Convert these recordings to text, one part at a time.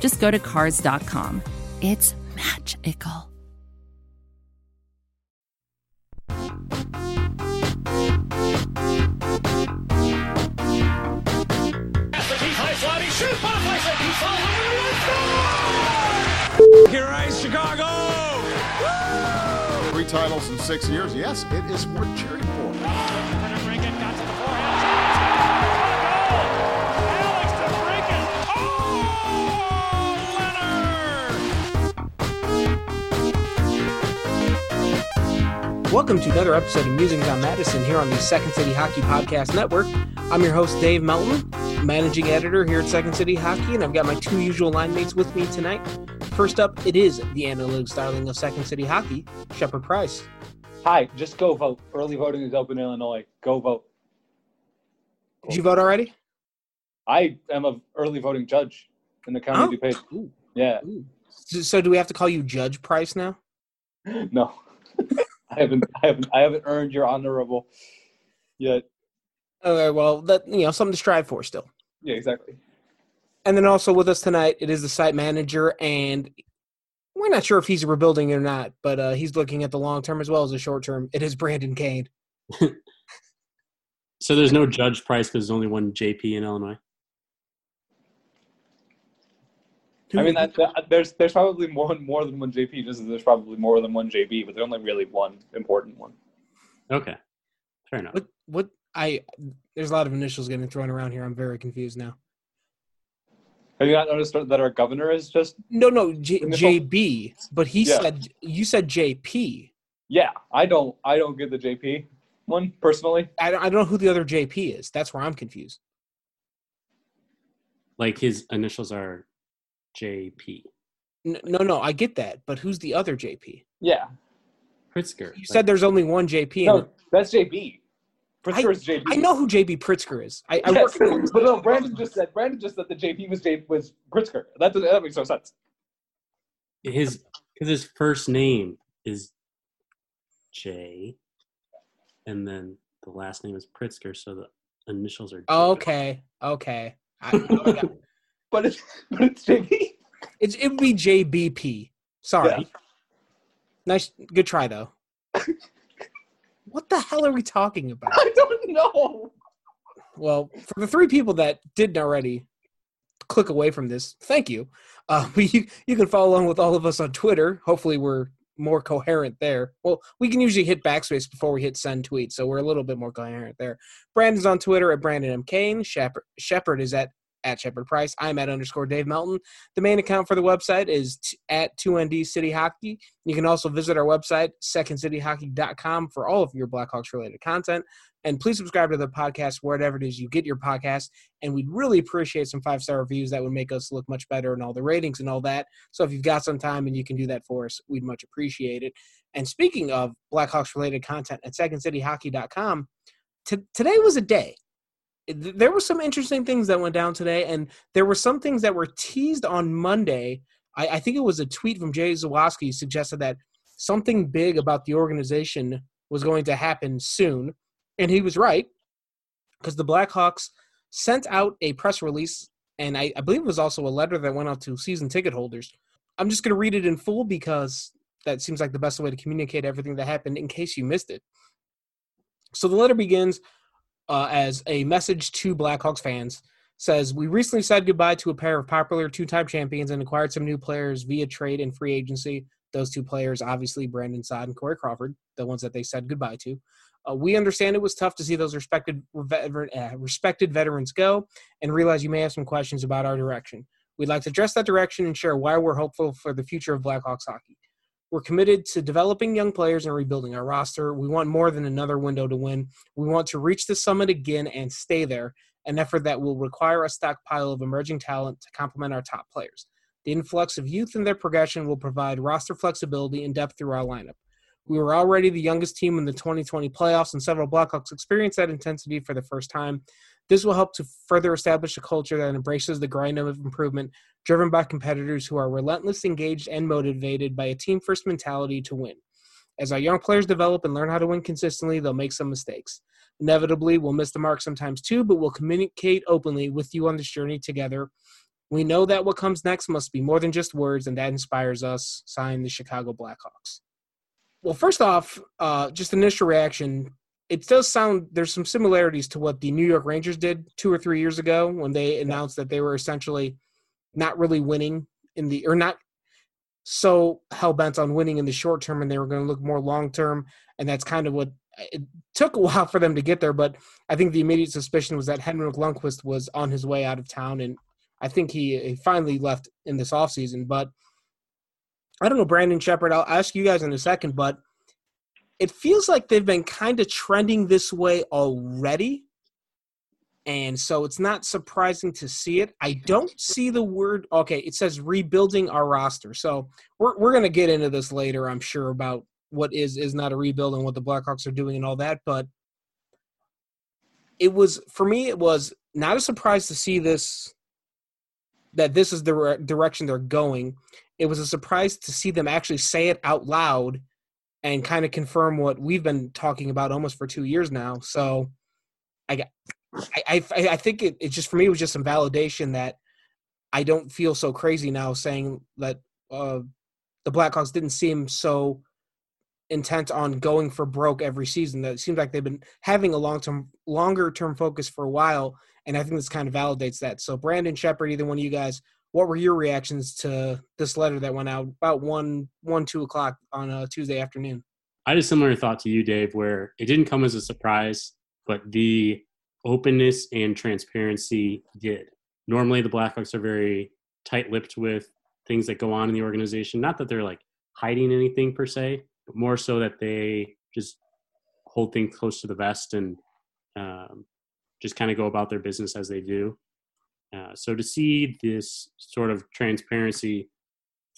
just go to Cars.com. It's magical. Here is Chicago! Three titles in six years. Yes, it is worth cheering for. Welcome to another episode of Musings on Madison here on the Second City Hockey Podcast Network. I'm your host, Dave Melton, managing editor here at Second City Hockey, and I've got my two usual line mates with me tonight. First up, it is the analytics darling of Second City Hockey, Shepard Price. Hi, just go vote. Early voting is open in Illinois. Go vote. Did you vote already? I am a early voting judge in the county Oh. DuPage. Ooh. Yeah, So, so do we have to call you Judge Price now? no, I haven't, I haven't, I haven't earned your honorable yet. Okay, well, that you know, something to strive for still. Yeah, exactly. And then also with us tonight, it is the site manager, and we're not sure if he's rebuilding or not, but uh, he's looking at the long term as well as the short term. It is Brandon Kane. So there's no judge price because there's only one JP in Illinois. I mean, that, that- there's there's probably more more than one JP. Just as there's probably more than one JB, but there's only really one important one. Okay, fair enough. What what I there's a lot of initials getting thrown around here. I'm very confused now. Have you not noticed that our governor is just? No, no, J, JB, but he Yeah. said you said JP. Yeah, I don't I don't get the JP one personally. I don't, I don't know who the other JP is. That's where I'm confused. Like his initials are JP. N- No, no, I get that, but who's the other JP? Yeah, Pritzker. You said there's only one JP. no, and that's JB. Pritzker is JB. I know who JB Pritzker is. I, I Yes, work. but no, Brandon just said Brandon just said the JP was J was Pritzker. That doesn't that makes no sense. his because his first name is J, and then the last name is Pritzker, so the initials are. J. Okay, okay. I, I got- But it's but it's JB. it's it would be JBP. Sorry. Yeah. Nice, good try though. what the hell are we talking about? I don't know. Well, for the three people that didn't already click away from this, thank you. Uh, you, you can follow along with all of us on Twitter. Hopefully, we're more coherent there. Well, we can usually hit backspace before we hit send tweet, so we're a little bit more coherent there. Brandon's on Twitter at Brandon M. Kane. Shepard, Shepard is at at Shepard Price. I'm at underscore Dave Melton. The main account for the website is t- at 2ND City Hockey. You can also visit our website, secondcityhockey.com, for all of your Blackhawks related content. And please subscribe to the podcast wherever it is you get your podcast. And we'd really appreciate some five star reviews. That would make us look much better and all the ratings and all that. So if you've got some time and you can do that for us, we'd much appreciate it. And speaking of Blackhawks related content at secondcityhockey.com, t- today was a day. Th- There were some interesting things that went down today, and there were some things that were teased on Monday. I, I think it was a tweet from Jay Zawaski suggested that something big about the organization was going to happen soon. And he was right because the Blackhawks sent out a press release, and I, I believe it was also a letter that went out to season ticket holders. I'm just going to read it in full because that seems like the best way to communicate everything that happened in case you missed it. So the letter begins uh, as a message to Blackhawks fans. Says we recently said goodbye to a pair of popular two-time champions and acquired some new players via trade and free agency. Those two players, obviously Brandon Saad and Corey Crawford, the ones that they said goodbye to. Uh, we understand it was tough to see those respected uh, respected veterans go, and realize you may have some questions about our direction. We'd like to address that direction and share why we're hopeful for the future of Blackhawks hockey. We're committed to developing young players and rebuilding our roster. We want more than another window to win. We want to reach the summit again and stay there, an effort that will require a stockpile of emerging talent to complement our top players. The influx of youth and their progression will provide roster flexibility and depth through our lineup. We were already the youngest team in the 2020 playoffs, and several Blackhawks experienced that intensity for the first time. This will help to further establish a culture that embraces the grind of improvement, driven by competitors who are relentless, engaged, and motivated by a team first mentality to win. As our young players develop and learn how to win consistently, they'll make some mistakes. Inevitably, we'll miss the mark sometimes too, but we'll communicate openly with you on this journey together. We know that what comes next must be more than just words, and that inspires us. Sign the Chicago Blackhawks. Well, first off, uh, just initial reaction. It does sound there's some similarities to what the New York Rangers did two or three years ago when they announced that they were essentially not really winning in the or not so hell bent on winning in the short term and they were going to look more long term. And that's kind of what it took a while for them to get there. But I think the immediate suspicion was that Henrik Lundqvist was on his way out of town. And I think he, he finally left in this offseason. But I don't know, Brandon Shepard, I'll ask you guys in a second, but it feels like they've been kind of trending this way already and so it's not surprising to see it. I don't see the word. Okay, it says rebuilding our roster. So we're we're gonna get into this later, I'm sure, about what is is not a rebuild and what the Blackhawks are doing and all that. But it was for me, it was not a surprise to see this that this is the re- direction they're going. It was a surprise to see them actually say it out loud and kind of confirm what we've been talking about almost for two years now. So I got I, I, I think it, it just for me was just some validation that I don't feel so crazy now saying that uh, the Blackhawks didn't seem so intent on going for broke every season. That it seems like they've been having a long term, longer term focus for a while, and I think this kind of validates that. So, Brandon Shepard, either one of you guys, what were your reactions to this letter that went out about one, one, two o'clock on a Tuesday afternoon? I had a similar thought to you, Dave, where it didn't come as a surprise, but the openness and transparency did. Normally, the Blackhawks are very tight-lipped with things that go on in the organization. Not that they're like hiding anything per se, but more so that they just hold things close to the vest and um, just kind of go about their business as they do. Uh, so to see this sort of transparency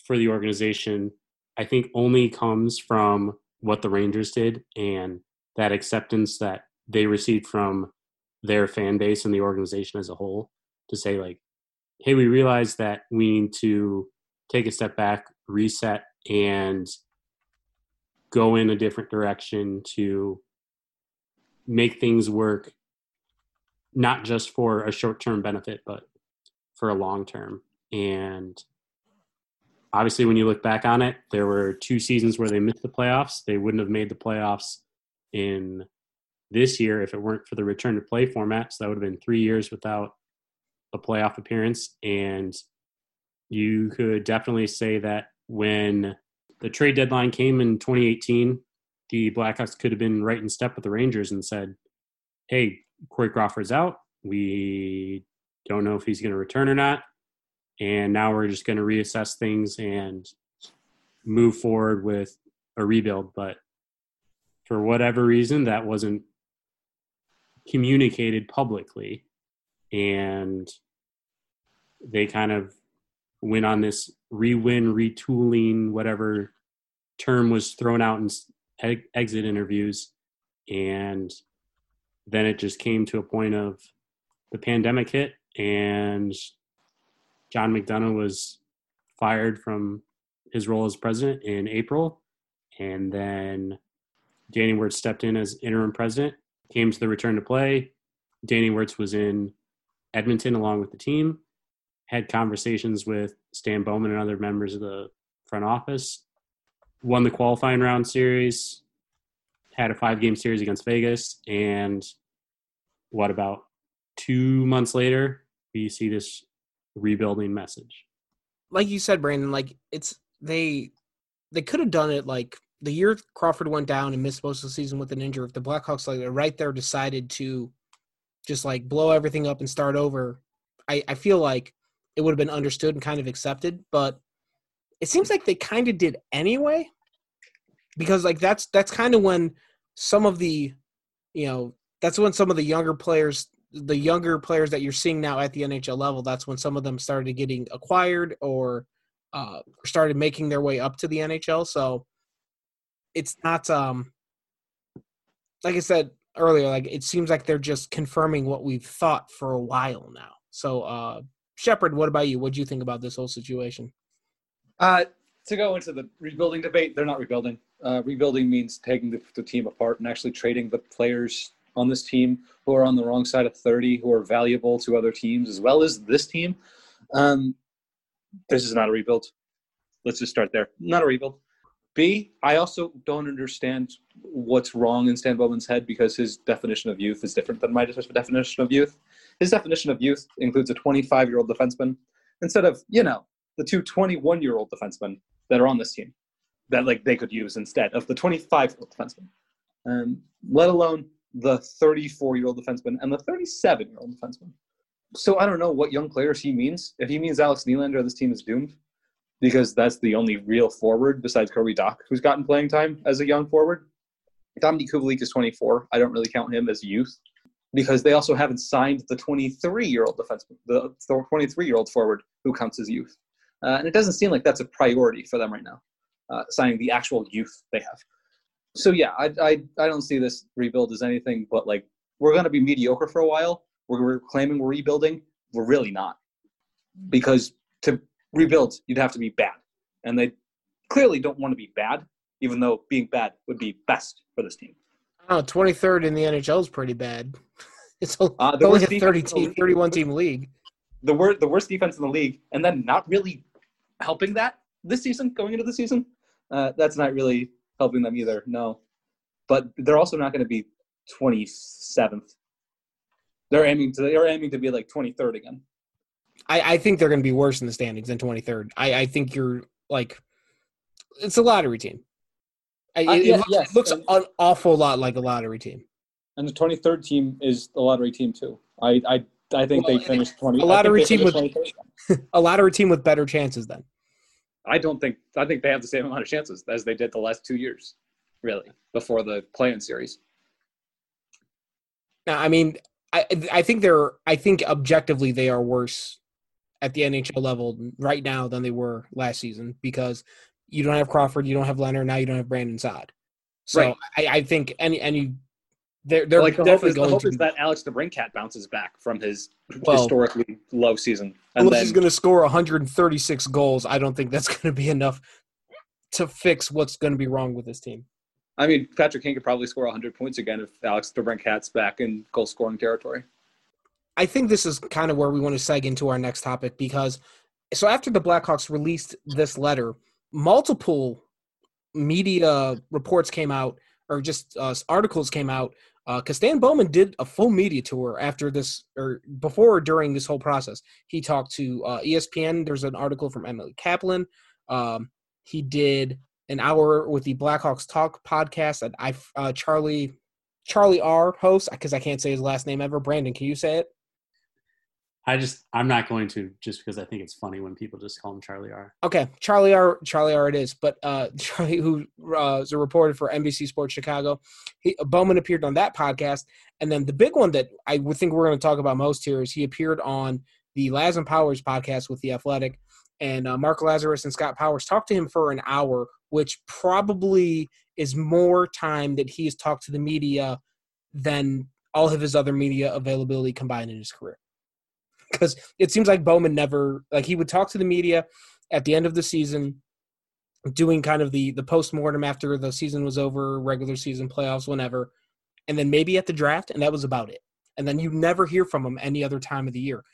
for the organization, I think only comes from what the Rangers did and that acceptance that they received from their fan base and the organization as a whole to say like hey we realize that we need to take a step back reset and go in a different direction to make things work not just for a short-term benefit but for a long term and obviously when you look back on it there were two seasons where they missed the playoffs they wouldn't have made the playoffs in this year if it weren't for the return to play format. So that would have been three years without a playoff appearance. And you could definitely say that when the trade deadline came in 2018, the Blackhawks could have been right in step with the Rangers and said, hey, Corey Crawford's out. We don't know if he's going to return or not. And now we're just going to reassess things and move forward with a rebuild. But for whatever reason, that wasn't communicated publicly and they kind of went on this re-win retooling whatever term was thrown out in exit interviews and then it just came to a point of the pandemic hit and john mcdonough was fired from his role as president in april and then danny wirtz stepped in as interim president came to the return to play. Danny Wirtz was in Edmonton along with the team, had conversations with Stan Bowman and other members of the front office, won the qualifying round series, had a five game series against Vegas, and what about two months later, we see this rebuilding message. Like you said, Brandon, like it's they they could have done it like the year Crawford went down and missed most of the season with an injury, if the Blackhawks like right there decided to just like blow everything up and start over, I, I feel like it would have been understood and kind of accepted. But it seems like they kind of did anyway, because like that's that's kind of when some of the, you know, that's when some of the younger players the younger players that you're seeing now at the NHL level, that's when some of them started getting acquired or uh, started making their way up to the NHL. So it's not um like I said earlier, like it seems like they're just confirming what we've thought for a while now. So uh Shepard, what about you? What do you think about this whole situation? Uh to go into the rebuilding debate, they're not rebuilding. Uh, rebuilding means taking the, the team apart and actually trading the players on this team who are on the wrong side of 30, who are valuable to other teams as well as this team. Um, this is not a rebuild. Let's just start there. Not a rebuild. B, I also don't understand what's wrong in Stan Bowman's head because his definition of youth is different than my definition of youth. His definition of youth includes a 25 year old defenseman instead of, you know, the two 21 year old defensemen that are on this team that like they could use instead of the 25 year old defenseman. Um, let alone the 34 year old defenseman and the 37 year old defenseman. So I don't know what young players he means. If he means Alex Nylander, this team is doomed because that's the only real forward besides Kirby Dach who's gotten playing time as a young forward. Dominik Kubalik is 24. I don't really count him as youth because they also haven't signed the 23 year old defenseman, the 23 year old forward who counts as youth. Uh, and it doesn't seem like that's a priority for them right now, uh, signing the actual youth they have. So yeah, I, I I don't see this rebuild as anything but like we're going to be mediocre for a while. We're, we're claiming we're rebuilding. We're really not because to rebuild you'd have to be bad, and they clearly don't want to be bad, even though being bad would be best for this team. Oh, 23rd in the NHL is pretty bad. It's a, uh, only a 30 team, 31 team league. The worst, the worst defense in the league, and then not really helping that this season, going into the season. Uh, that's not really helping them either. No, but they're also not going to be 27th. They're aiming to they're aiming to be like 23rd again. I, I think they're going to be worse in the standings than 23rd. I, I think you're like it's a lottery team. uh, it, yeah, it, looks, yes. it, looks, an awful lot like a lottery team. And the 23rd team is a lottery team too. I I, I think well, they finished 20. A lottery team with a lottery team with better chances then. I don't think I think they have the same amount of chances as they did the last two years, really, before the play-in series. Now, I mean, I I think they're I think objectively they are worse at the NHL level right now than they were last season because you don't have Crawford, you don't have Lehner, now you don't have Brandon Saad. So right. I, I think any any they're they're like the hope, is, the hope is that Alex DeBrincat bounces back from his well, historically low season. And unless then, he's going to score 136 goals, I don't think that's going to be enough to fix what's going to be wrong with this team. I mean, Patrick Kane could probably score 100 points again if Alex DeBrincat's back in goal scoring territory. I think this is kind of where we want to seg into our next topic because so after the Blackhawks released this letter, multiple media reports came out or just uh, articles came out because uh, Stan Bowman did a full media tour after this, or before or during this whole process. He talked to uh, ESPN. There's an article from Emily Kaplan. Um, he did an hour with the Blackhawks Talk podcast that I uh, Charlie Charlie R host because I can't say his last name ever. Brandon, can you say it? I just I'm not going to just because I think it's funny when people just call him Charlie R. Okay, Charlie R. Charlie R. It is, but uh, Charlie, who uh, is a reporter for NBC Sports Chicago, he, Bowman appeared on that podcast, and then the big one that I would think we're going to talk about most here is he appeared on the Laz and Powers podcast with the Athletic, and uh, Mark Lazerus and Scott Powers talked to him for an hour, which probably is more time that he has talked to the media than all of his other media availability combined in his career because it seems like Bowman never like he would talk to the media at the end of the season, doing kind of the the post mortem after the season was over, regular season playoffs, whenever, and then maybe at the draft, and that was about it. And then you never hear from him any other time of the year.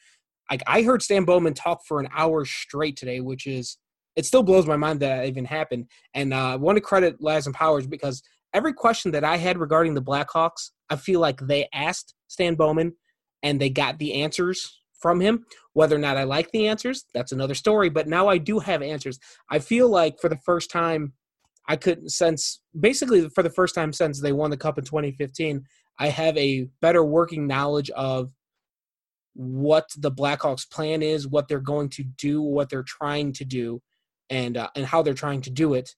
Like I heard Stan Bowman talk for an hour straight today, which is it still blows my mind that even happened. And uh, I want to credit Laz and Powers because every question that I had regarding the Blackhawks, I feel like they asked Stan Bowman and they got the answers from him. Whether or not I like the answers, that's another story. But now I do have answers. I feel like for the first time, I couldn't sense basically for the first time since they won the cup in 2015, I have a better working knowledge of what the Blackhawks plan is, what they're going to do, what they're trying to do, and uh, and how they're trying to do it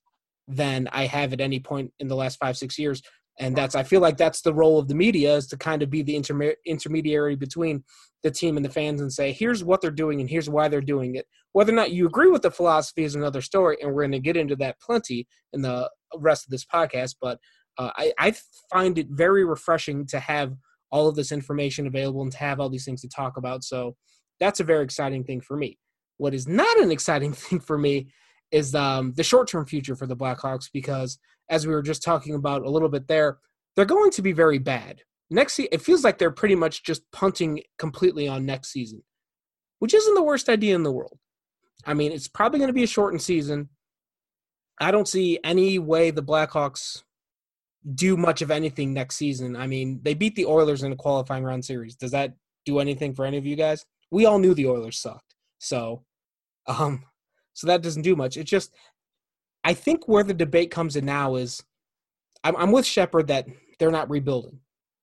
than I have at any point in the last five six years. And that's I feel like that's the role of the media is to kind of be the interme- intermediary between the team and the fans and say, here's what they're doing and here's why they're doing it. Whether or not you agree with the philosophy is another story, and we're going to get into that plenty in the rest of this podcast. But uh, I, I find it very refreshing to have all of this information available and to have all these things to talk about. So that's a very exciting thing for me. What is not an exciting thing for me is um, the short term future for the Blackhawks because, as we were just talking about a little bit there, they're going to be very bad. Next, se- it feels like they're pretty much just punting completely on next season, which isn't the worst idea in the world. I mean, it's probably going to be a shortened season. I don't see any way the Blackhawks do much of anything next season. I mean, they beat the Oilers in a qualifying round series. Does that do anything for any of you guys? We all knew the Oilers sucked. So, um, so that doesn't do much. It's just, I think where the debate comes in now is, I'm, I'm with Shepard that they're not rebuilding.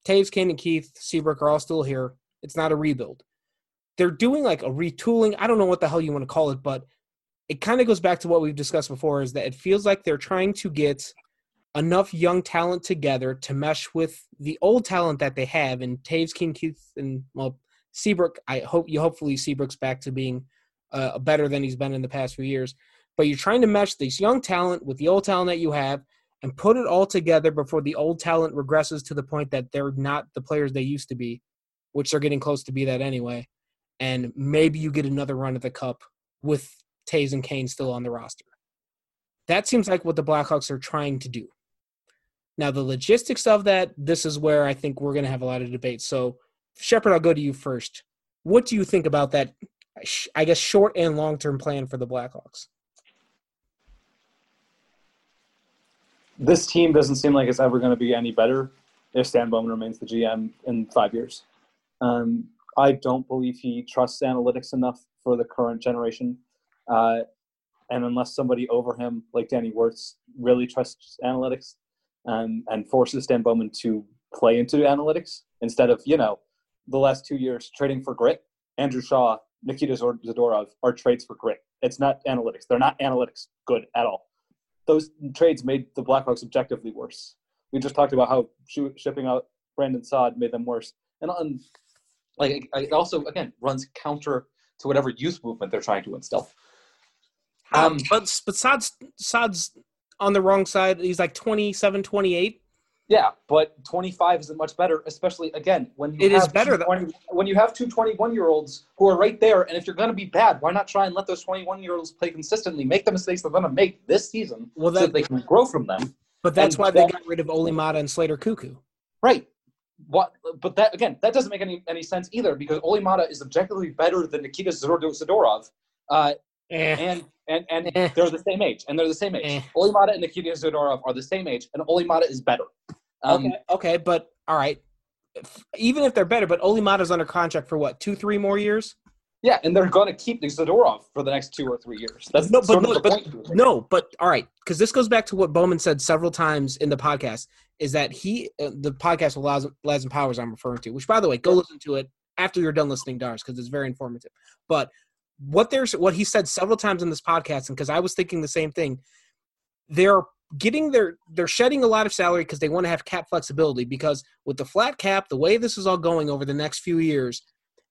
Toews, Kane, and Keith, Seabrook are all still here. It's not a rebuild. They're doing like a retooling. I don't know what the hell you want to call it, but it kind of goes back to what we've discussed before is that it feels like they're trying to get enough young talent together to mesh with the old talent that they have in Toews, Kane, Keith, and well, Seabrook. I hope you hopefully Seabrook's back to being uh, better than he's been in the past few years. But you're trying to mesh this young talent with the old talent that you have and put it all together before the old talent regresses to the point that they're not the players they used to be, which they're getting close to be that anyway. And maybe you get another run at the cup with Toews and Kane still on the roster. That seems like what the Blackhawks are trying to do. Now, the logistics of that, this is where I think we're going to have a lot of debate. So, Shepard, I'll go to you first. What do you think about that, I guess, short and long term plan for the Blackhawks? This team doesn't seem like it's ever going to be any better if Stan Bowman remains the GM in five years. Um, I don't believe he trusts analytics enough for the current generation. Uh, and unless somebody over him, like Danny Wirtz, really trusts analytics um, and forces Stan Bowman to play into analytics instead of, you know, the last two years trading for grit, Andrew Shaw, Nikita Zadorov are trades for grit. It's not analytics. They're not analytics good at all. Those trades made the Blackhawks objectively worse. We just talked about how shipping out Brandon Saad made them worse. And on, like it also again runs counter to whatever youth movement they're trying to instill. Um, but but Saad's Saad's on the wrong side. He's like 27, 28. Yeah, but 25 isn't much better, especially again when you It have is better, two 20 when you have two 21 year olds who are right there. And if you're going to be bad, why not try and let those 21 year olds play consistently, make the mistakes they're going to make this season, Well, so that- that they can grow from them. But that's And why they that- got rid of Olli Maatta and Slater Koekkoek. Right. What? But that again, that doesn't make any any sense either because Olli Maatta is objectively better than Nikita Zador- Zadorov, uh, Eh. and and and Eh. they're the same age, and they're the same age. Eh. Olli Maatta and Nikita Zadorov are the same age, and Olli Maatta is better. Um, okay, okay, but all right. If- Even if they're better, but Olli Maatta's under contract for what, two, three more years? Yeah, and they're going to keep Zadorov for the next two or three years. That's no, but no, but no, but all right, because this goes back to what Bowman said several times in the podcast. Is that he uh, the podcast with Laz, Laz and Powers I'm referring to? Which, by the way, go listen to it after you're done listening to ours because it's very informative. But what there's what he said several times in this podcast, and because I was thinking the same thing, they're getting their they're shedding a lot of salary because they want to have cap flexibility because with the flat cap, the way this is all going over the next few years,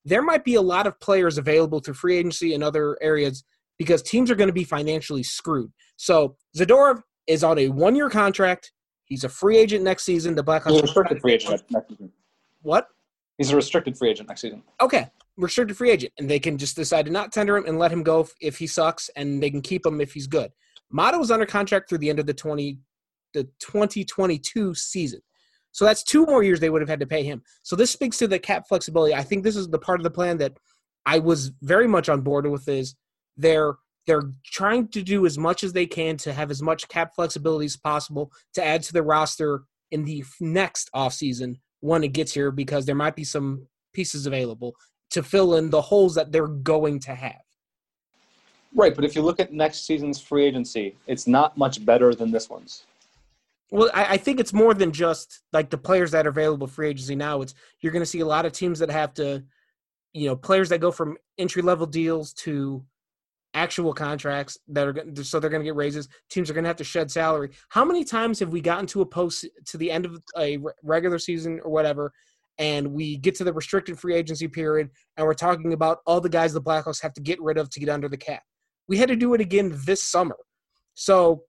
there might be a lot of players available through free agency and other areas because teams are going to be financially screwed. So Zadorov is on a one year contract. He's a free agent next season. The Blackhawks He's a restricted free agent next season. What? He's a restricted free agent next season. Okay, restricted free agent, and they can just decide to not tender him and let him go if, if he sucks, and they can keep him if he's good. Maatta was under contract through the end of the twenty the twenty twenty two season, so that's two more years they would have had to pay him. So this speaks to the cap flexibility. I think this is the part of the plan that I was very much on board with. Is they're they're trying to do as much as they can to have as much cap flexibility as possible to add to the roster in the next offseason when it gets here because there might be some pieces available to fill in the holes that they're going to have. Right, but if you look at next season's free agency, it's not much better than this one's. Well, I, I think it's more than just like the players that are available free agency now. It's you're going to see a lot of teams that have to, you know, players that go from entry level deals to actual contracts that are so they're going to get raises. Teams are going to have to shed salary. How many times have we gotten to a post to the end of a regular season or whatever, and we get to the restricted free agency period, and we're talking about all the guys the Blackhawks have to get rid of to get under the cap? We had to do it again this summer. So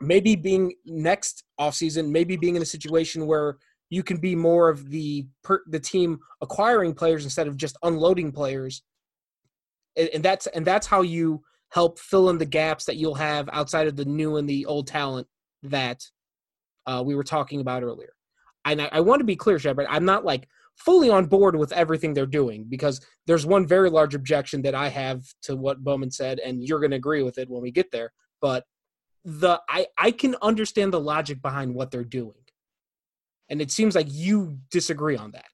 maybe being next offseason, maybe being in a situation where you can be more of the per, the team acquiring players instead of just unloading players and, and that's and that's how you help fill in the gaps that you'll have outside of the new and the old talent that uh, we were talking about earlier. And I, I want to be clear, Shepard. I'm not like fully on board with everything they're doing because there's one very large objection that I have to what Bowman said, and you're going to agree with it when we get there. But the I I can understand the logic behind what they're doing, and it seems like you disagree on that.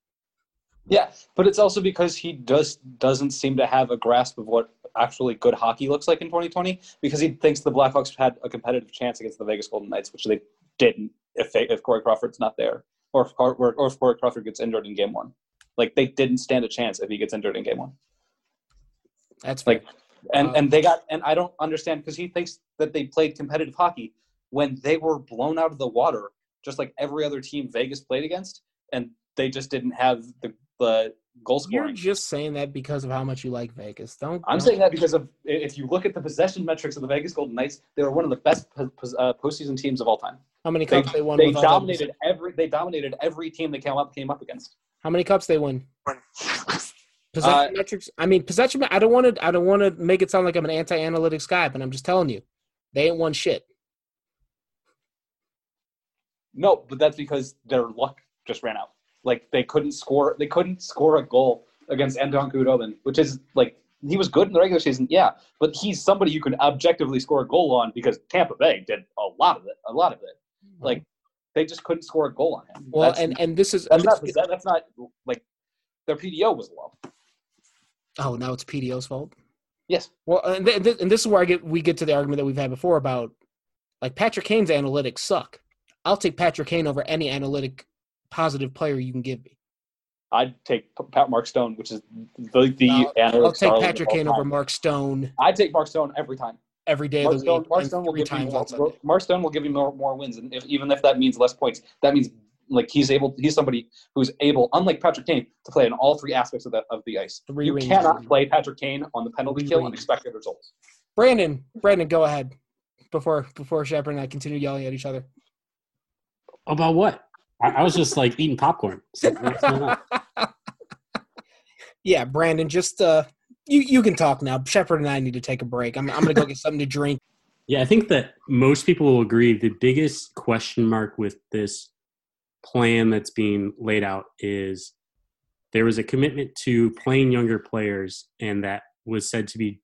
Yeah, but it's also because he does doesn't seem to have a grasp of what actually good hockey looks like in 2020 because he thinks the Blackhawks had a competitive chance against the Vegas Golden Knights, which they didn't if if Corey Crawford's not there or if, or, or if Corey Crawford gets injured in Game One. Like they didn't stand a chance if he gets injured in Game One. That's like, and uh, and they got and I don't understand because he thinks that they played competitive hockey when they were blown out of the water, just like every other team Vegas played against, and they just didn't have the the goal scoring. You're just saying that because of how much you like Vegas. Don't. I'm don't. saying that because of if you look at the possession metrics of the Vegas Golden Knights, they were one of the best po- uh, postseason teams of all time. How many cups they, won? they with all dominated every. They dominated every team they came up came up against. How many cups they won? Possession Uh, metrics. I mean, possession. I don't want to. I don't want to make it sound like I'm an anti-analytics guy, but I'm just telling you, they ain't won shit. No, but that's because their luck just ran out. Like they couldn't score. They couldn't score a goal against Anton Khudobin, which is like he was good in the regular season, yeah, but he's somebody you can objectively score a goal on because Tampa Bay did a lot of it. A lot of it. Like they just couldn't score a goal on him. Well, That's- and and this is that's not that's not like their PDO was low. oh now it's PDO's fault. Yes. Well, and, th- th- and this is where I get we get to the argument that we've had before about like Patrick Kane's analytics suck. I'll take Patrick Kane over any analytic positive player you can give me. I'd take Pat Mark Stone, which is the the I'll, I'll take Patrick Kane over Mark Stone I'd take Mark Stone every time. every day Mark of the Stone, week. Mark Stone will three give you times more. Mark Stone will give you more, more wins, and if, even if that means less points, that means like he's able. He's somebody who's able, unlike Patrick Kane, to play in all three aspects of the of the ice. Three you rings. cannot play Patrick Kane on the penalty Three kill and expect good results. Brandon, Brandon, go ahead before before Shepard and I continue yelling at each other. About what? I, I was just like eating popcorn. So what's going on? yeah, Brandon, just uh, you you can talk now. Shepard and I need to take a break. I'm I'm gonna go get something to drink. Yeah, I think that most people will agree the biggest question mark with this plan that's being laid out is there was a commitment to playing younger players, and that was said to be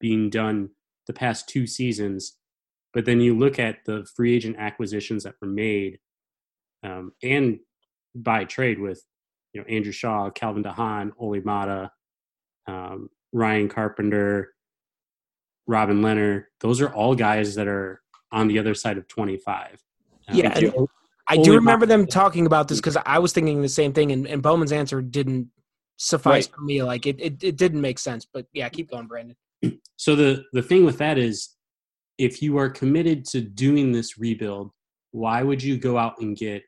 being done the past two seasons. But then you look at the free agent acquisitions that were made, um, and by trade with you know Andrew Shaw, Calvin DeHaan, Olli Maatta, um, Ryan Carpenter, Robin Lehner. Those are all guys that are on the other side of 25. Um, Yeah, the- I do remember them talking about this because I was thinking the same thing, and, and Bowman's answer didn't suffice Right. for me. Like it, it, it didn't make sense. But yeah, keep going, Brandon. So the the thing with that is, if you are committed to doing this rebuild, why would you go out and get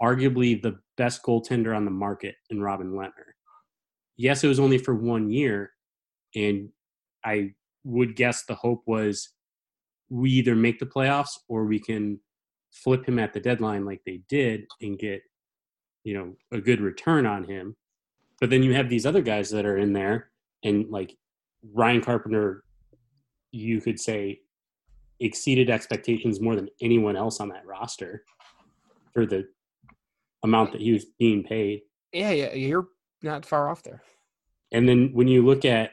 arguably the best goaltender on the market in Robin Lehner? Yes, it was only for one year, and I would guess the hope was we either make the playoffs or we can flip him at the deadline like they did and get you know a good return on him. But then you have these other guys that are in there, and like Ryan Carpenter, you could say, exceeded expectations more than anyone else on that roster for the amount that he was being paid. Yeah, yeah, you're not far off there. And then when you look at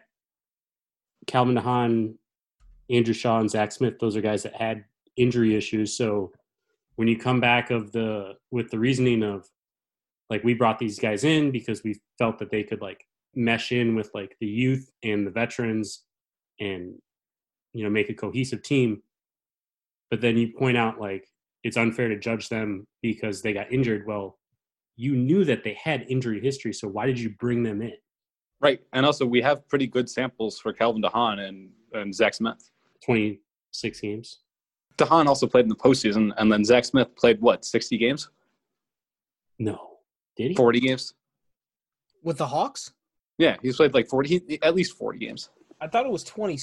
Calvin DeHaan, Andrew Shaw, and Zach Smith, those are guys that had injury issues. So when you come back of the with the reasoning of like we brought these guys in because we felt that they could like mesh in with like the youth and the veterans and you know make a cohesive team but then you point out like it's unfair to judge them because they got injured well you knew that they had injury history so why did you bring them in Right, and also we have pretty good samples for Calvin DeHaan and and Zach Smith. 26 games. DeHaan also played in the postseason, and then Zach Smith played what, 60 games, No. Did he? 40 games? With the Hawks? Yeah, he's played like 40 at least 40 games. I thought it was 20.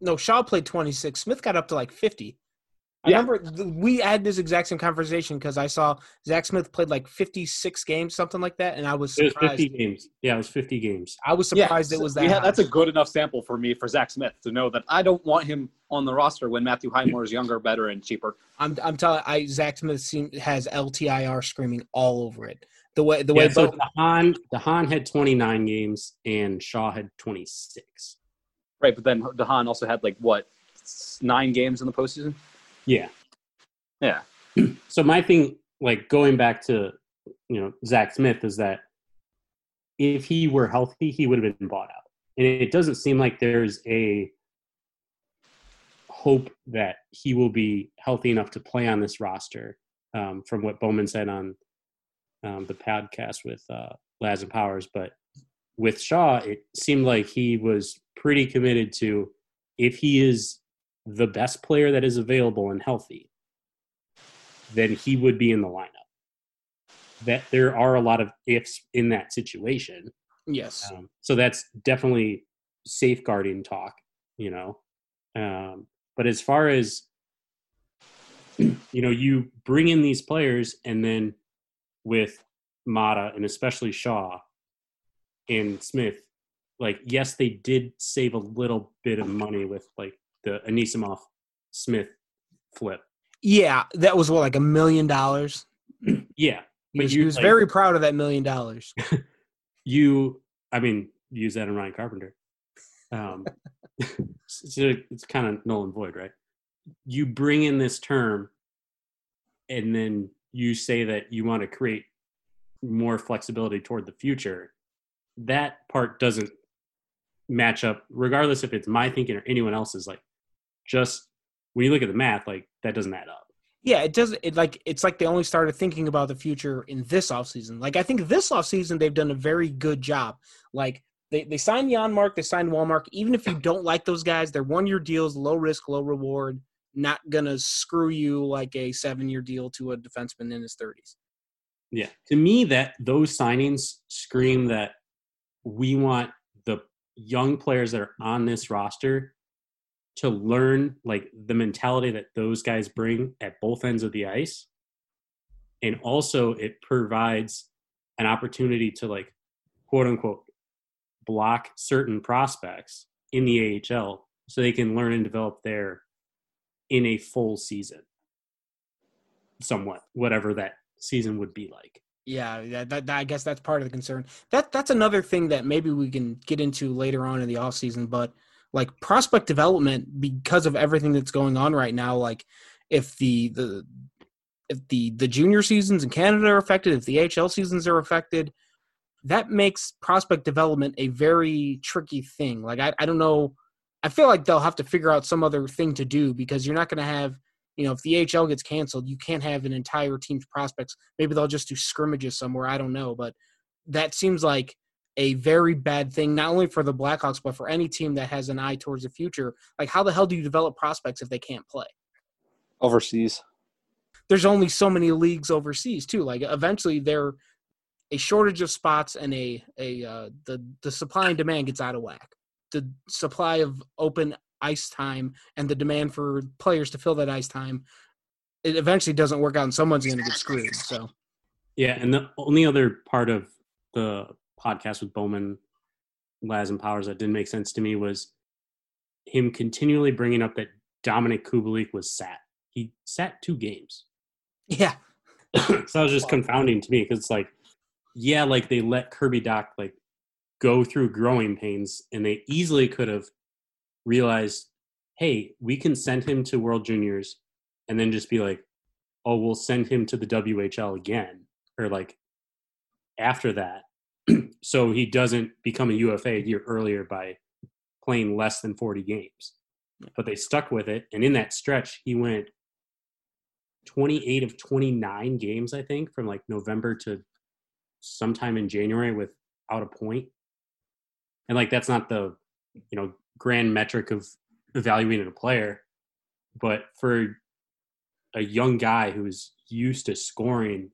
S- No, Shaw played 26. Smith got up to like 50. I Yeah. remember we had this exact same conversation because I saw Zach Smith played like 56 games, something like that, and I was It was 50 games. Yeah, it was 50 games. I was surprised it was that. we had- high. that's a good enough sample for me for Zach Smith to know that I don't want him on the roster when Matthew Highmore is younger, better, and cheaper. I'm I'm telling I Zach Smith seem, has LTIR screaming all over it. The way the way Yeah, so both DeHaan, DeHaan had 29 games and Shaw had 26. Right, but then DeHaan also had like what nine games in the postseason. Yeah. Yeah, So my thing, like going back to, you know, Zach Smith is that if he were healthy, he would have been bought out. And it doesn't seem like there's a hope that he will be healthy enough to play on this roster. Um, from what Bowman said on um, the podcast with uh, Laz and Powers, but with Shaw, it seemed like he was pretty committed to if he is the best player that is available and healthy, then he would be in the lineup. That there are a lot of ifs in that situation. yes. Um, so that's definitely safeguarding talk, you know. Um, but as far as you know, you bring in these players, and then with Maatta and especially Shaw and Smith, like yes, they did save a little bit of money with like the Anisimov Smith flip. Yeah, that was what like a million dollars. Yeah, He But was, you, he was like- very proud of that million dollars. you i mean use that in ryan carpenter um so it's kind of null and void right you bring in this term and then you say that you want to create more flexibility toward the future that part doesn't match up regardless if it's my thinking or anyone else's like just when you look at the math like that doesn't add up Yeah, it doesn't. It like it's like they only started thinking about the future in this offseason. Like I think this offseason they've done a very good job. Like they they signed Janmark, they signed Wallmark. Even if you don't like those guys, they're one year deals, low risk, low reward. Not gonna screw you like a seven year deal to a defenseman in his thirties. Yeah. To me, that those signings scream that we want the young players that are on this roster to learn like the mentality that those guys bring at both ends of the ice. And also it provides an opportunity to like quote unquote block certain prospects in the AHL so they can learn and develop there in a full season. Somewhat, whatever that season would be like. Yeah, that, that, I guess that's part of the concern. That that's another thing that maybe we can get into later on in the off season. but like prospect development because of everything that's going on right now, like if the the if the the junior seasons in Canada are affected, if the HL seasons are affected, that makes prospect development a very tricky thing. Like I, I don't know I feel like they'll have to figure out some other thing to do because you're not going to have you know, if the HL gets canceled, you can't have an entire team's prospects. Maybe they'll just do scrimmages somewhere. I don't know, but that seems like a very bad thing, not only for the Blackhawks, but for any team that has an eye towards the future. Like, how the hell do you develop prospects if they can't play? overseas. There's only so many leagues overseas too. Like, eventually, there a shortage of spots and a a uh, the the supply and demand gets out of whack. The supply of open ice time and the demand for players to fill that ice time, it eventually doesn't work out, and someone's going to get screwed. So. Yeah, and the only other part of the podcast with Bowman, Laz, and Powers that didn't make sense to me was him continually bringing up that Dominik Kubalik was sat. He sat two games. Yeah, so that was just confounding to me because it's like, yeah, like they let Kirby Dach like go through growing pains, and they easily could have realized, hey, we can send him to World Juniors, and then just be like, oh, we'll send him to the WHL again, or like after that, so he doesn't become a UFA a year earlier by playing less than 40 games. But they stuck with it, and in that stretch, he went 28 of 29 games, I think, from like November to sometime in January without a point. and like that's not the you know grand metric of evaluating a player, but for a young guy who's used to scoring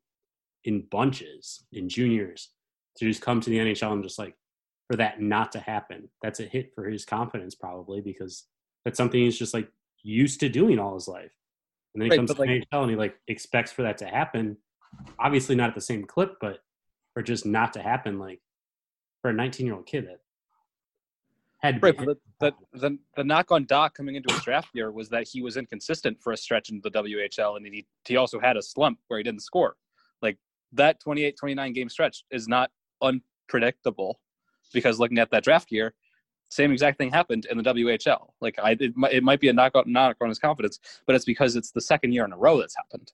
in bunches in juniors to just come to the NHL and just like for that not to happen, that's a hit for his confidence probably because that's something he's just like used to doing all his life. And then he Right, comes to like- NHL and he like expects for that to happen. Obviously not at the same clip, but for just not to happen, like for a 19 year old kid that had Right, the, the, the, the knock on Dach coming into his draft year was that he was inconsistent for a stretch into the WHL, and he, he also had a slump where he didn't score. Like that 28 29 game stretch is not unpredictable because looking at that draft year, same exact thing happened in the WHL. Like I, it, might, it might be a knockout knock on his confidence, but it's because it's the second year in a row that's happened.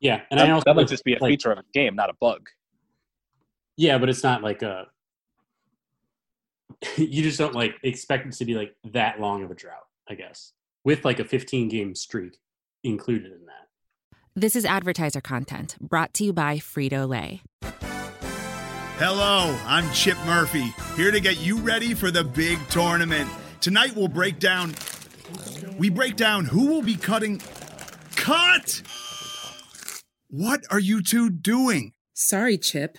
yeah, and that, I also that might just be a like, feature of a game, not a bug. Yeah, but it's not like a. you just don't like expect it to be like that long of a drought, I guess, with like a 15 game streak included in that. This is advertiser content brought to you by Frito Lay. Hello, I'm Chip Murphy, here to get you ready for the big tournament. Tonight we'll break down. We break down who will be cutting. Cut! What are you two doing? Sorry, Chip.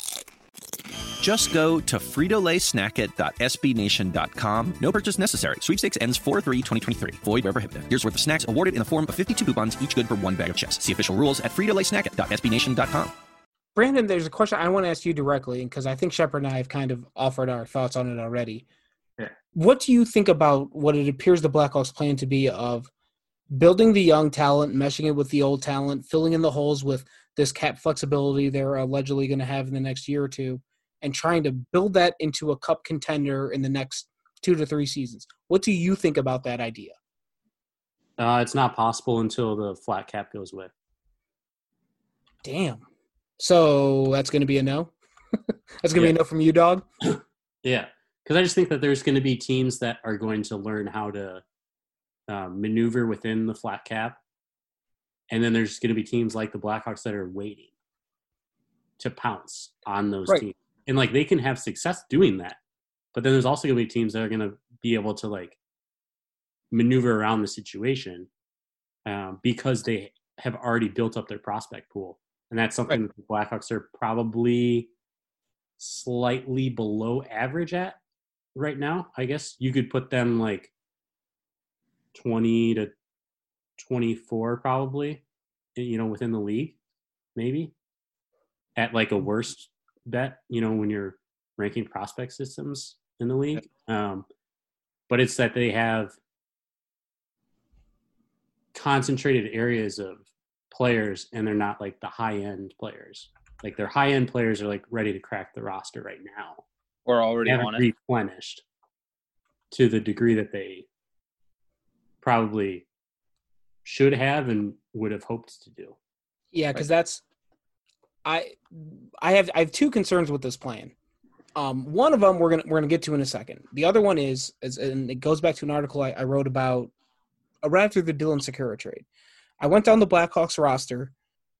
Just go to fritolaysnackit.sbnation.com. No purchase necessary. Sweepstakes ends 4-3-2023. Void where prohibited. Here's worth of snacks awarded in the form of 52 coupons, each good for one bag of chips. See official rules at fritolaysnackit.sbnation.com. Brandon, there's a question I want to ask you directly because I think Shepard and I have kind of offered our thoughts on it already. Yeah. What do you think about what it appears the Blackhawks plan to be of building the young talent, meshing it with the old talent, filling in the holes with this cap flexibility they're allegedly going to have in the next year or two, and trying to build that into a cup contender in the next two to three seasons? What do you think about that idea? Uh, it's not possible until the flat cap goes away. Damn. So that's going to be a no. that's going to be a no from you, dog. Yeah, because I just think that there's going to be teams that are going to learn how to uh, maneuver within the flat cap, and then there's going to be teams like the Blackhawks that are waiting to pounce on those Right. teams, and like they can have success doing that. But then there's also going to be teams that are going to be able to like maneuver around the situation um, because they have already built up their prospect pool, and that's something that the Blackhawks are probably slightly below average at right now. I guess you could put them like 20 to 24 probably, you know, within the league, maybe at like a worst bet, you know, when you're ranking prospect systems in the league. Um, but it's that they have concentrated areas of players and they're not like the high end players. Like their high end players are like ready to crack the roster right now. Or already They haven't on it. replenished to the degree that they probably should have and would have hoped to do. Yeah, because that's I I have I have two concerns with this plan. Um, one of them we're gonna we're gonna get to in a second. The other one is, is and it goes back to an article I, I wrote about right after the Dylan Sikura trade. I went down the Blackhawks roster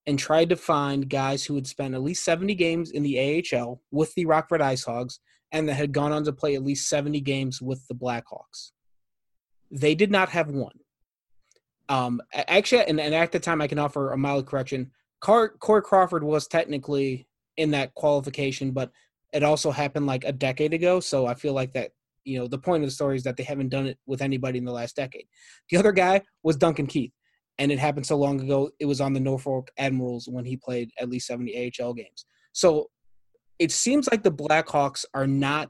and tried to find guys who had spent at least 70 games in the AHL with the Rockford Ice Hogs and that had gone on to play at least 70 games with the Blackhawks. They did not have one. Um, actually, and, and at the time, I can offer a mild correction. Car- Corey Crawford was technically in that qualification, but it also happened like a decade ago. So I feel like that, you know, the point of the story is that they haven't done it with anybody in the last decade. The other guy was Duncan Keith, and it happened so long ago. It was on the Norfolk Admirals when he played at least 70 AHL games. So it seems like the Blackhawks are not.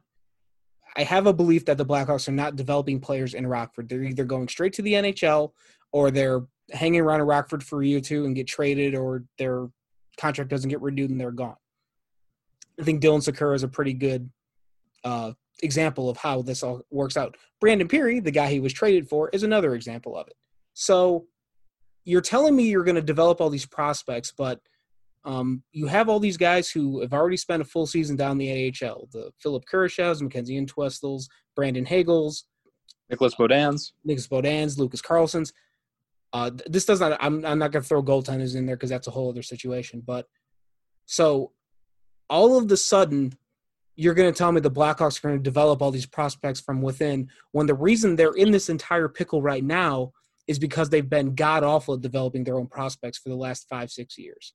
I have a belief that the Blackhawks are not developing players in Rockford. They're either going straight to the NHL or they're hanging around in Rockford for a year or two and get traded, or their contract doesn't get renewed and they're gone. I think Dylan Sikura is a pretty good uh, example of how this all works out. Brandon Pirri, the guy he was traded for, is another example of it. So you're telling me you're going to develop all these prospects, but um, you have all these guys who have already spent a full season down the AHL. The Philip Kurashevs, Mackenzie Entwistles, Brandon Hagels, Nicholas Beaudins, Nicholas Beaudins, Lucas Carlssons. Uh, this does not. I'm, I'm not going to throw goaltenders in there because that's a whole other situation. But so all of the sudden, you're going to tell me the Blackhawks are going to develop all these prospects from within when the reason they're in this entire pickle right now is because they've been god awful at developing their own prospects for the last five, six years.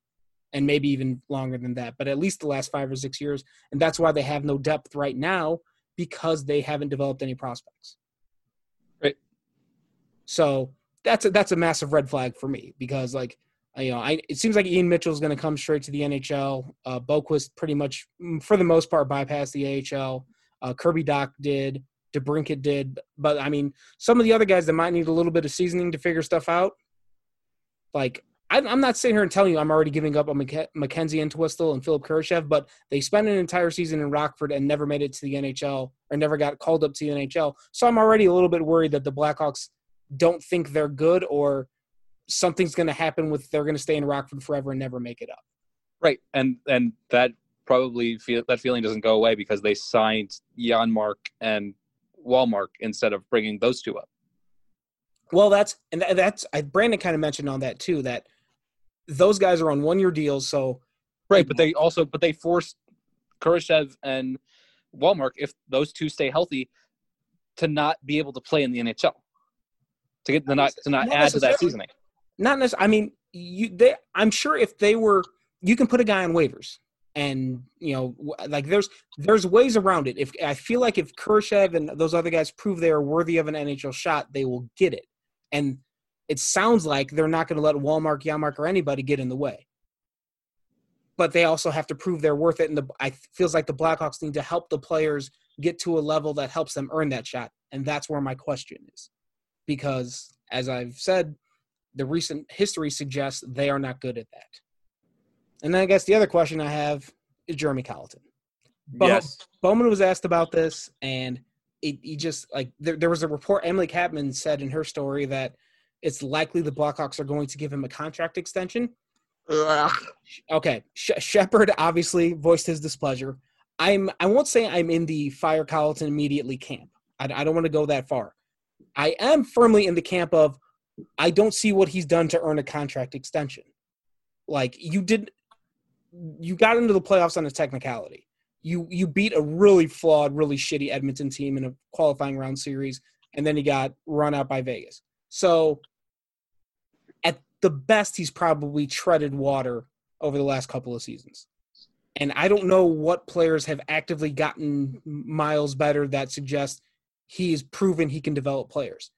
And maybe even longer than that, but at least the last five or six years. And that's why they have no depth right now because they haven't developed any prospects. Right. So that's a, that's a massive red flag for me because like you know, I it seems like Ian Mitchell is going to come straight to the NHL. Uh, Boqvist pretty much, mm, for the most part, bypassed the AHL. Uh, Kirby Dach did, DeBrincat did, but I mean, some of the other guys that might need a little bit of seasoning to figure stuff out. Like, I'm not sitting here and telling you I'm already giving up on Mackenzie Entwistle and Philip Kurashev, but they spent an entire season in Rockford and never made it to the NHL or never got called up to the NHL. So I'm already a little bit worried that the Blackhawks don't think they're good or something's going to happen with they're going to stay in Rockford forever and never make it up. Right, and and that probably feel that feeling doesn't go away because they signed Janmark and Wallmark instead of bringing those two up. Well, that's and that's I, Brandon kind of mentioned on that too that those guys are on one year deals. So right, but they also but they forced Kurashev and Wallmark if those two stay healthy to not be able to play in the NHL to get to not to not, not add to that seasoning. Not necessarily. I mean, you. They. I'm sure if they were, you can put a guy on waivers, and you know, like there's there's ways around it. If I feel like if Kurashev and those other guys prove they are worthy of an NHL shot, they will get it. And it sounds like they're not going to let Wallmark, Janmark, or anybody get in the way. But they also have to prove they're worth it. And the I feels like the Blackhawks need to help the players get to a level that helps them earn that shot. And that's where my question is, because as I've said, the recent history suggests they are not good at that. And then I guess the other question I have is Jeremy Colliton. Bo- yes. Bowman was asked about this, and it, he just like there, there was a report. Emily Kaplan said in her story that it's likely the Blackhawks are going to give him a contract extension. Ugh. Okay, Sh- Shepard obviously voiced his displeasure. I'm I won't say I'm in the fire Colliton immediately camp. I, I don't want to go that far. I am firmly in the camp of I don't see what he's done to earn a contract extension. Like you did, you got into the playoffs on a technicality. You you beat a really flawed, really shitty Edmonton team in a qualifying round series, and then he got run out by Vegas. So at the best, he's probably treaded water over the last couple of seasons. And I don't know what players have actively gotten miles better that suggest he's proven he can develop players.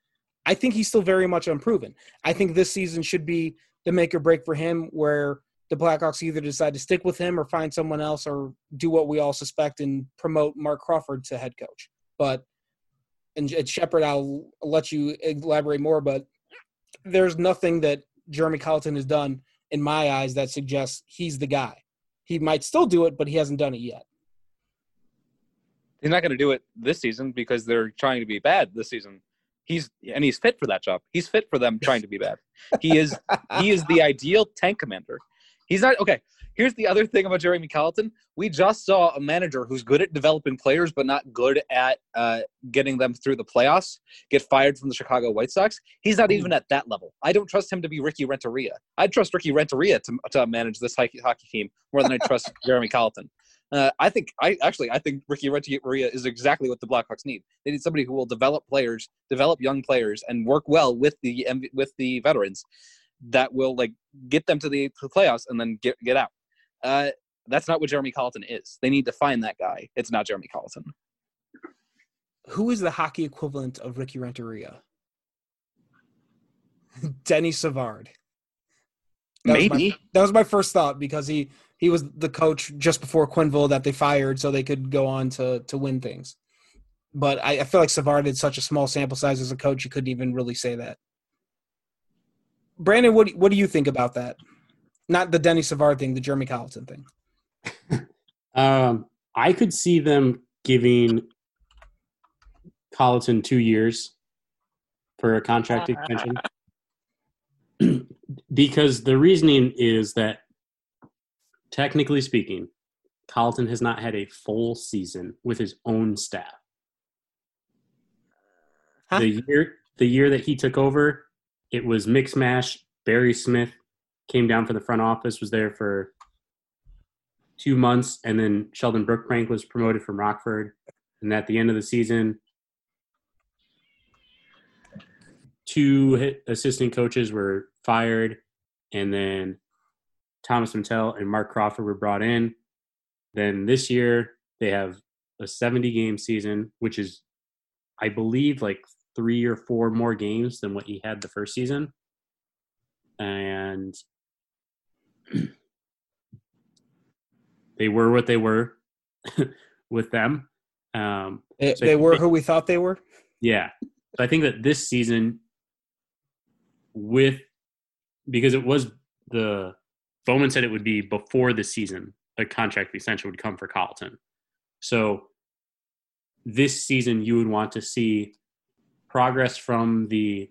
I think he's still very much unproven. I think this season should be the make or break for him, where the Blackhawks either decide to stick with him or find someone else or do what we all suspect and promote Marc Crawford to head coach. But and, Shepard, I'll let you elaborate more, but there's nothing that Jeremy Colliton has done in my eyes that suggests he's the guy. He might still do it, but he hasn't done it yet. He's not going to do it this season because they're trying to be bad this season. He's and he's fit for that job. He's fit for them trying to be bad. He is he is the ideal tank commander. He's not okay. Here's the other thing about Jeremy Colliton. We just saw a manager who's good at developing players, but not good at uh, getting them through the playoffs, get fired from the Chicago White Sox. He's not even at that level. I don't trust him to be Ricky Renteria. I'd trust Ricky Renteria to, to manage this hockey, hockey team more than I trust Jeremy Colliton. Uh, I think I actually I think Ricky Renteria is exactly what the Blackhawks need. They need somebody who will develop players, develop young players, and work well with the with the veterans that will like get them to the, playoffs and then get get out. Uh, that's not what Jeremy Colliton is. They need to find that guy. It's not Jeremy Colliton. Who is the hockey equivalent of Ricky Renteria? Denny Savard. That Maybe was my, that was my first thought because he he was the coach just before Quenneville that they fired so they could go on to to win things. But I, I feel like Savard did such a small sample size as a coach, you couldn't even really say that. Brandon, what what do you think about that? Not the Denny Savard thing, the Jeremy Colliton thing. Um, I could see them giving Colliton two years for a contract extension because the reasoning is that technically speaking, Colliton has not had a full season with his own staff. Huh? The year the year that he took over, it was mix mash. Barry Smith came down for the front office, was there for two months, and then Sheldon Brookbank was promoted from Rockford. And at the end of the season, two assistant coaches were fired, and then Tomas Mitell and Marc Crawford were brought in. Then this year they have a 70 game season, which is, I believe, like three or four more games than what he had the first season. And they were what they were with them. Um, They, so they were think- who we thought they were. yeah. So I think that this season, with because it was the Bowman said it would be before the season a contract extension would come for Colliton. So this season, you would want to see progress from the,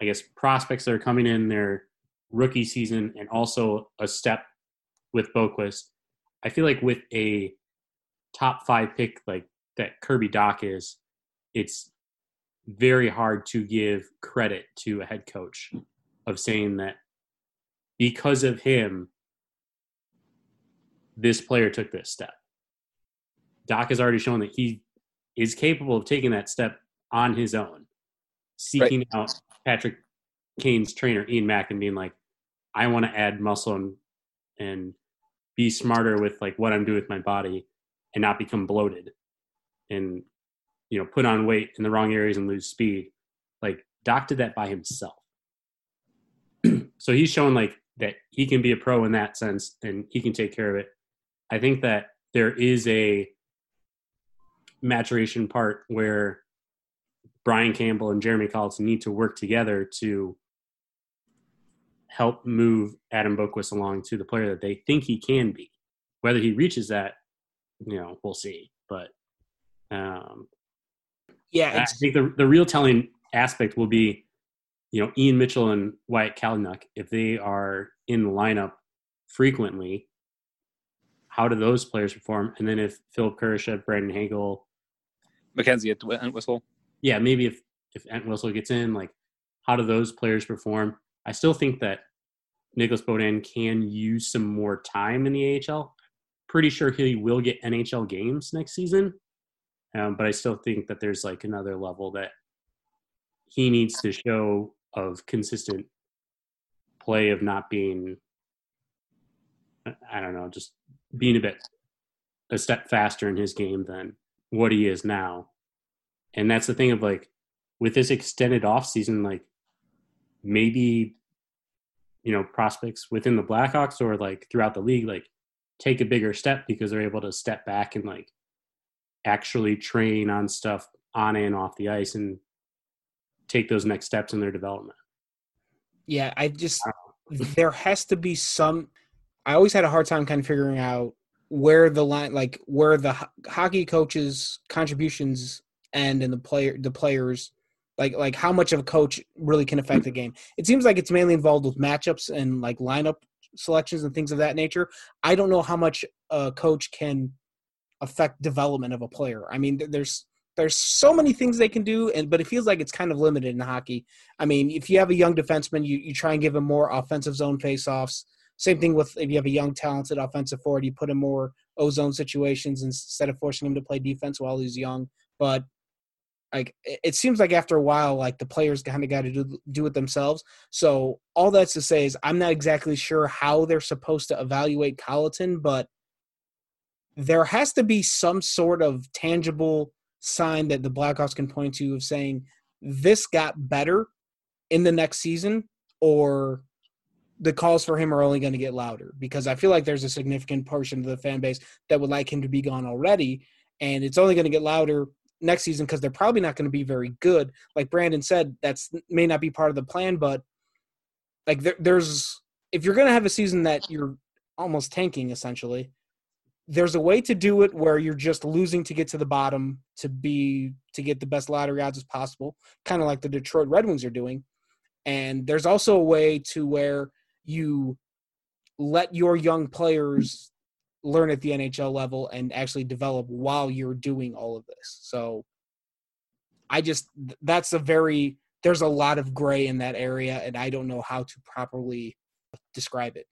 I guess, prospects that are coming in their rookie season, and also a step with Boqvist. I feel like with a top five pick like that Kirby Dach is, it's very hard to give credit to a head coach of saying that because of him, this player took this step. Dach has already shown that he is capable of taking that step on his own, seeking out Patrick Kane's trainer, Ian Mack, and being like, I want to add muscle and, and be smarter with like what I'm doing with my body and not become bloated and you know put on weight in the wrong areas and lose speed. Like dach did that by himself. So he's shown like that he can be a pro in that sense and he can take care of it. I think that there is a maturation part where brian campbell and jeremy colliton need to work together to help move adam boqvist along to the player that they think he can be. Whether he reaches that you know we'll see but um Yeah, I think the the real telling aspect will be, you know, Ian Mitchell and Wyatt Kalynuk, if they are in the lineup frequently, how do those players perform? And then if Philip Kurashev, Brandon Hagel, Mackenzie at Entwistle. yeah, maybe if if Entwistle gets in, like how do those players perform? I still think that Nicholas Beaudin can use some more time in the AHL. Pretty sure he will get NHL games next season, um, but I still think that there's like another level that he needs to show of consistent play of not being, I don't know, just being a bit a step faster in his game than what he is now. And that's the thing of like with this extended off season, like maybe you know prospects within the Blackhawks or like throughout the league, like take a bigger step because they're able to step back and like actually train on stuff on and off the ice and take those next steps in their development. Yeah, I just there has to be some. I always had a hard time kind of figuring out where the line, like where the ho- hockey coaches' contributions end and the player, the players, like like how much of a coach really can affect the game. It seems like it's mainly involved with matchups and like lineup selections and things of that nature. I don't know how much a coach can affect development of a player. I mean, there's there's so many things they can do, and but it feels like it's kind of limited in hockey. I mean, if you have a young defenseman, you, you try and give him more offensive zone faceoffs. Same thing with if you have a young, talented offensive forward, you put him more O zone situations instead of forcing him to play defense while he's young. But like it it seems like after a while, like the players kind of got to do do it themselves. So all that's to say is I'm not exactly sure how they're supposed to evaluate Colliton, but there has to be some sort of tangible sign that the Blackhawks can point to of saying this got better in the next season, or the calls for him are only going to get louder because I feel like there's a significant portion of the fan base that would like him to be gone already, and it's only going to get louder next season because they're probably not going to be very good. Like Brandon said, that's may not be part of the plan, but like there, there's if you're going to have a season that you're almost tanking essentially there's a way to do it where you're just losing to get to the bottom to be to get the best lottery odds as possible kind of like the detroit red wings are doing. And there's also a way to where you let your young players learn at the nhl level and actually develop while you're doing all of this. So i just that's a very there's a lot of gray in that area and i don't know how to properly describe it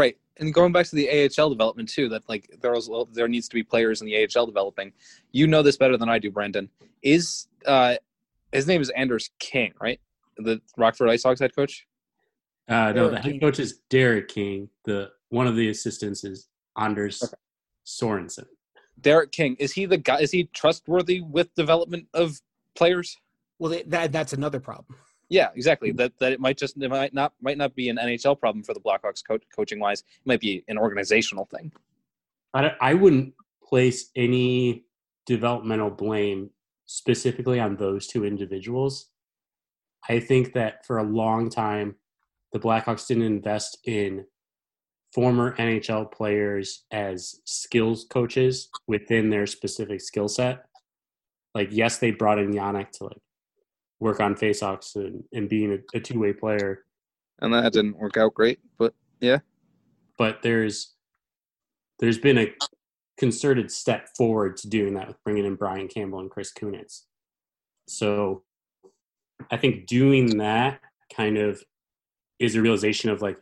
Right, and going back to the AHL development too, that like there's there needs to be players in the AHL developing. You know this better than I do, Brandon. Is uh, his name is Anders King, right? The Rockford Ice Hogs head coach. Uh, no, the head coach is Derek King. The one of the assistants is Anders okay. Sorensen. Derek King is he the guy? Is he trustworthy with development of players? Well, that that's another problem. Yeah, exactly. That that it might just it might not might not be an NHL problem for the Blackhawks co- coaching wise. It might be an organizational thing. I I wouldn't place any developmental blame specifically on those two individuals. I think that for a long time, the Blackhawks didn't invest in former NHL players as skills coaches within their specific skill set. Like, yes, they brought in Yanic to like work on faceoffs and, and being a, a two way player. And that didn't work out great, but yeah. But there's there's been a concerted step forward to doing that with bringing in Brian Campbell and Chris Kunitz. So I think doing that kind of is a realization of like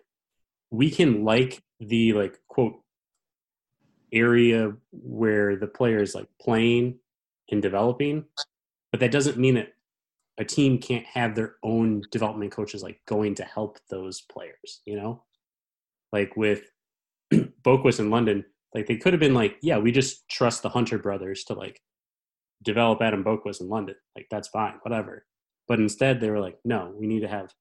we can like the like quote area where the player is like playing and developing, but that doesn't mean that a team can't have their own development coaches like going to help those players, you know? Like with Boqvist in London, like they could have been like, yeah, we just trust the Hunter brothers to like develop Adam Boqvist in London. Like that's fine, whatever. But instead they were like, no, we need to have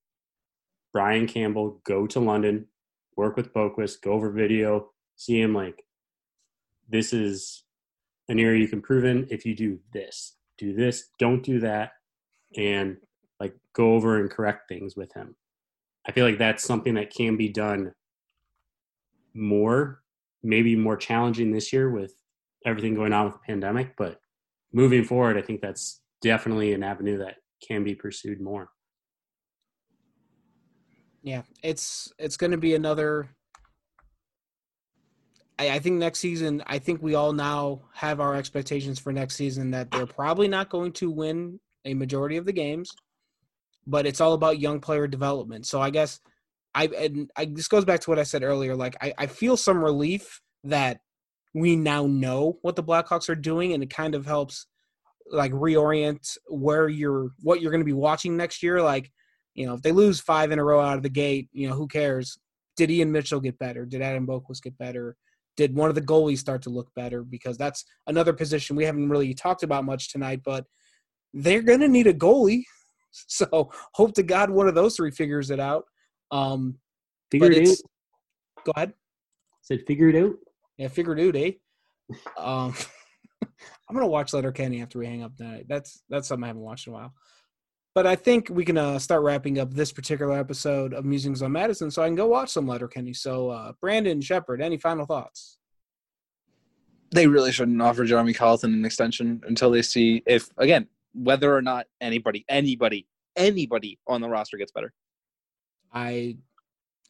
Brian Campbell go to London, work with Boqvist, go over video, see him like this is an area you can prove in if you do this. Do this, don't do that and like go over and correct things with him. I feel like that's something that can be done more, maybe more challenging this year with everything going on with the pandemic, but moving forward, I think that's definitely an avenue that can be pursued more. Yeah, it's it's going to be another. I, I think next season. I think we all now have our expectations for next season that they're probably not going to win a majority of the games, but it's all about young player development. So I guess I and I, this goes back to what I said earlier. Like I, I feel some relief that we now know what the Blackhawks are doing, and it kind of helps like reorient where you're what you're going to be watching next year. Like you know, if they lose five in a row out of the gate, you know, who cares? Did Ian Mitchell get better? Did Adam Boqvist get better? Did one of the goalies start to look better? Because that's another position we haven't really talked about much tonight, but they're going to need a goalie. So hope to God one of those three figures it out. Um, figure it out. Go ahead. Said figure it out. Yeah, figure it out, eh? um, I'm gonna watch Letterkenny after we hang up tonight. That's that's something I haven't watched in a while. But I think we can uh, start wrapping up this particular episode of Musings on Madison, so I can go watch some Letterkenny. So, uh, Brandon Shepard, any final thoughts? They really shouldn't offer Jeremy Colliton an extension until they see if again whether or not anybody, anybody, anybody on the roster gets better. I,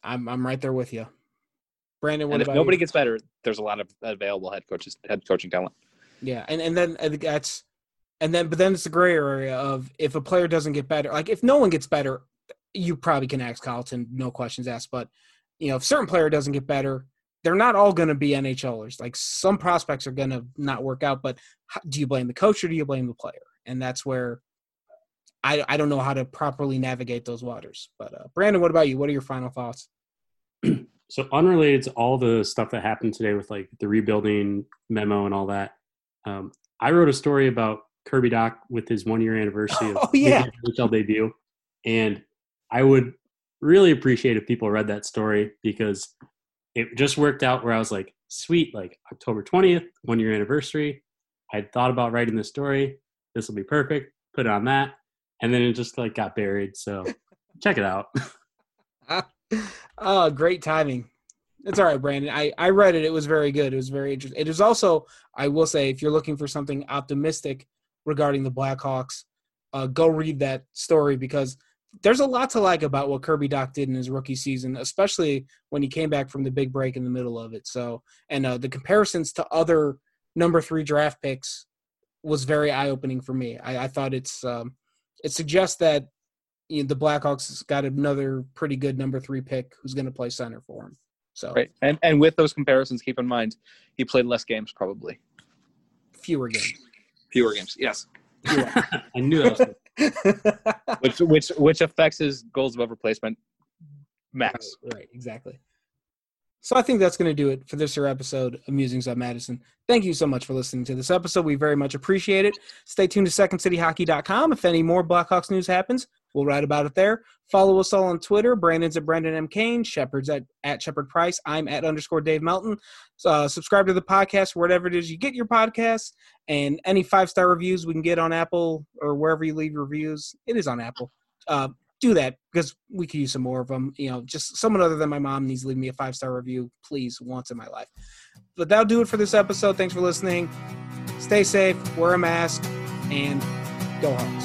I'm I'm right there with you, Brandon. and if nobody you? gets better, there's a lot of available head coaches, head coaching talent. Yeah, and and then that's, and then but then it's the gray area of if a player doesn't get better, like if no one gets better, you probably can ask Colliton, no questions asked. But you know, if certain player doesn't get better, they're not all going to be NHLers. Like some prospects are going to not work out, but how, do you blame the coach or do you blame the player? And that's where I I don't know how to properly navigate those waters. But uh, Brandon, what about you? What are your final thoughts? so unrelated to all the stuff that happened today with like the rebuilding memo and all that, um, I wrote a story about Kirby Dach with his one year anniversary of oh, yeah. NHL debut, and I would really appreciate if people read that story because it just worked out where I was like, sweet, like October 20th, one year anniversary. I would thought about writing this story this will be perfect. Put it on that, and then it just like got buried. So check it out. oh, great timing. It's all right, Brandon. I, I read it. It was very good. It was very interesting. It is also, I will say, if you're looking for something optimistic regarding the Blackhawks, uh, go read that story because there's a lot to like about what Kirby Dach did in his rookie season, especially when he came back from the big break in the middle of it. So, and uh, the comparisons to other number three draft picks was very eye opening for me. I, I thought it's um, it suggests that you know, the Blackhawks got another pretty good number three pick who's going to play center for him. So, Right. And and with those comparisons, keep in mind he played less games probably. fewer games. Fewer games. Yes. I knew that was which which which affects his goals above replacement max. Right, right, exactly. So I think that's going to do it for this here episode of Musings on Madison. Thank you so much for listening to this episode. We very much appreciate it. Stay tuned to SecondCityHockey.com. If any more Blackhawks news happens, we'll write about it there. Follow us all on Twitter. Brandon's at Brandon M. Kane. Shepard's at, at Shepard Price. I'm at underscore Dave Melton. Uh, subscribe to the podcast, whatever it is you get your podcasts. And any five star reviews we can get on Apple or wherever you leave reviews. It is on Apple. Uh, do that because we could use some more of them. You know, just someone other than my mom needs to leave me a five star review, please, once in my life. But that'll do it for this episode. Thanks for listening. Stay safe, wear a mask, and go Hawks.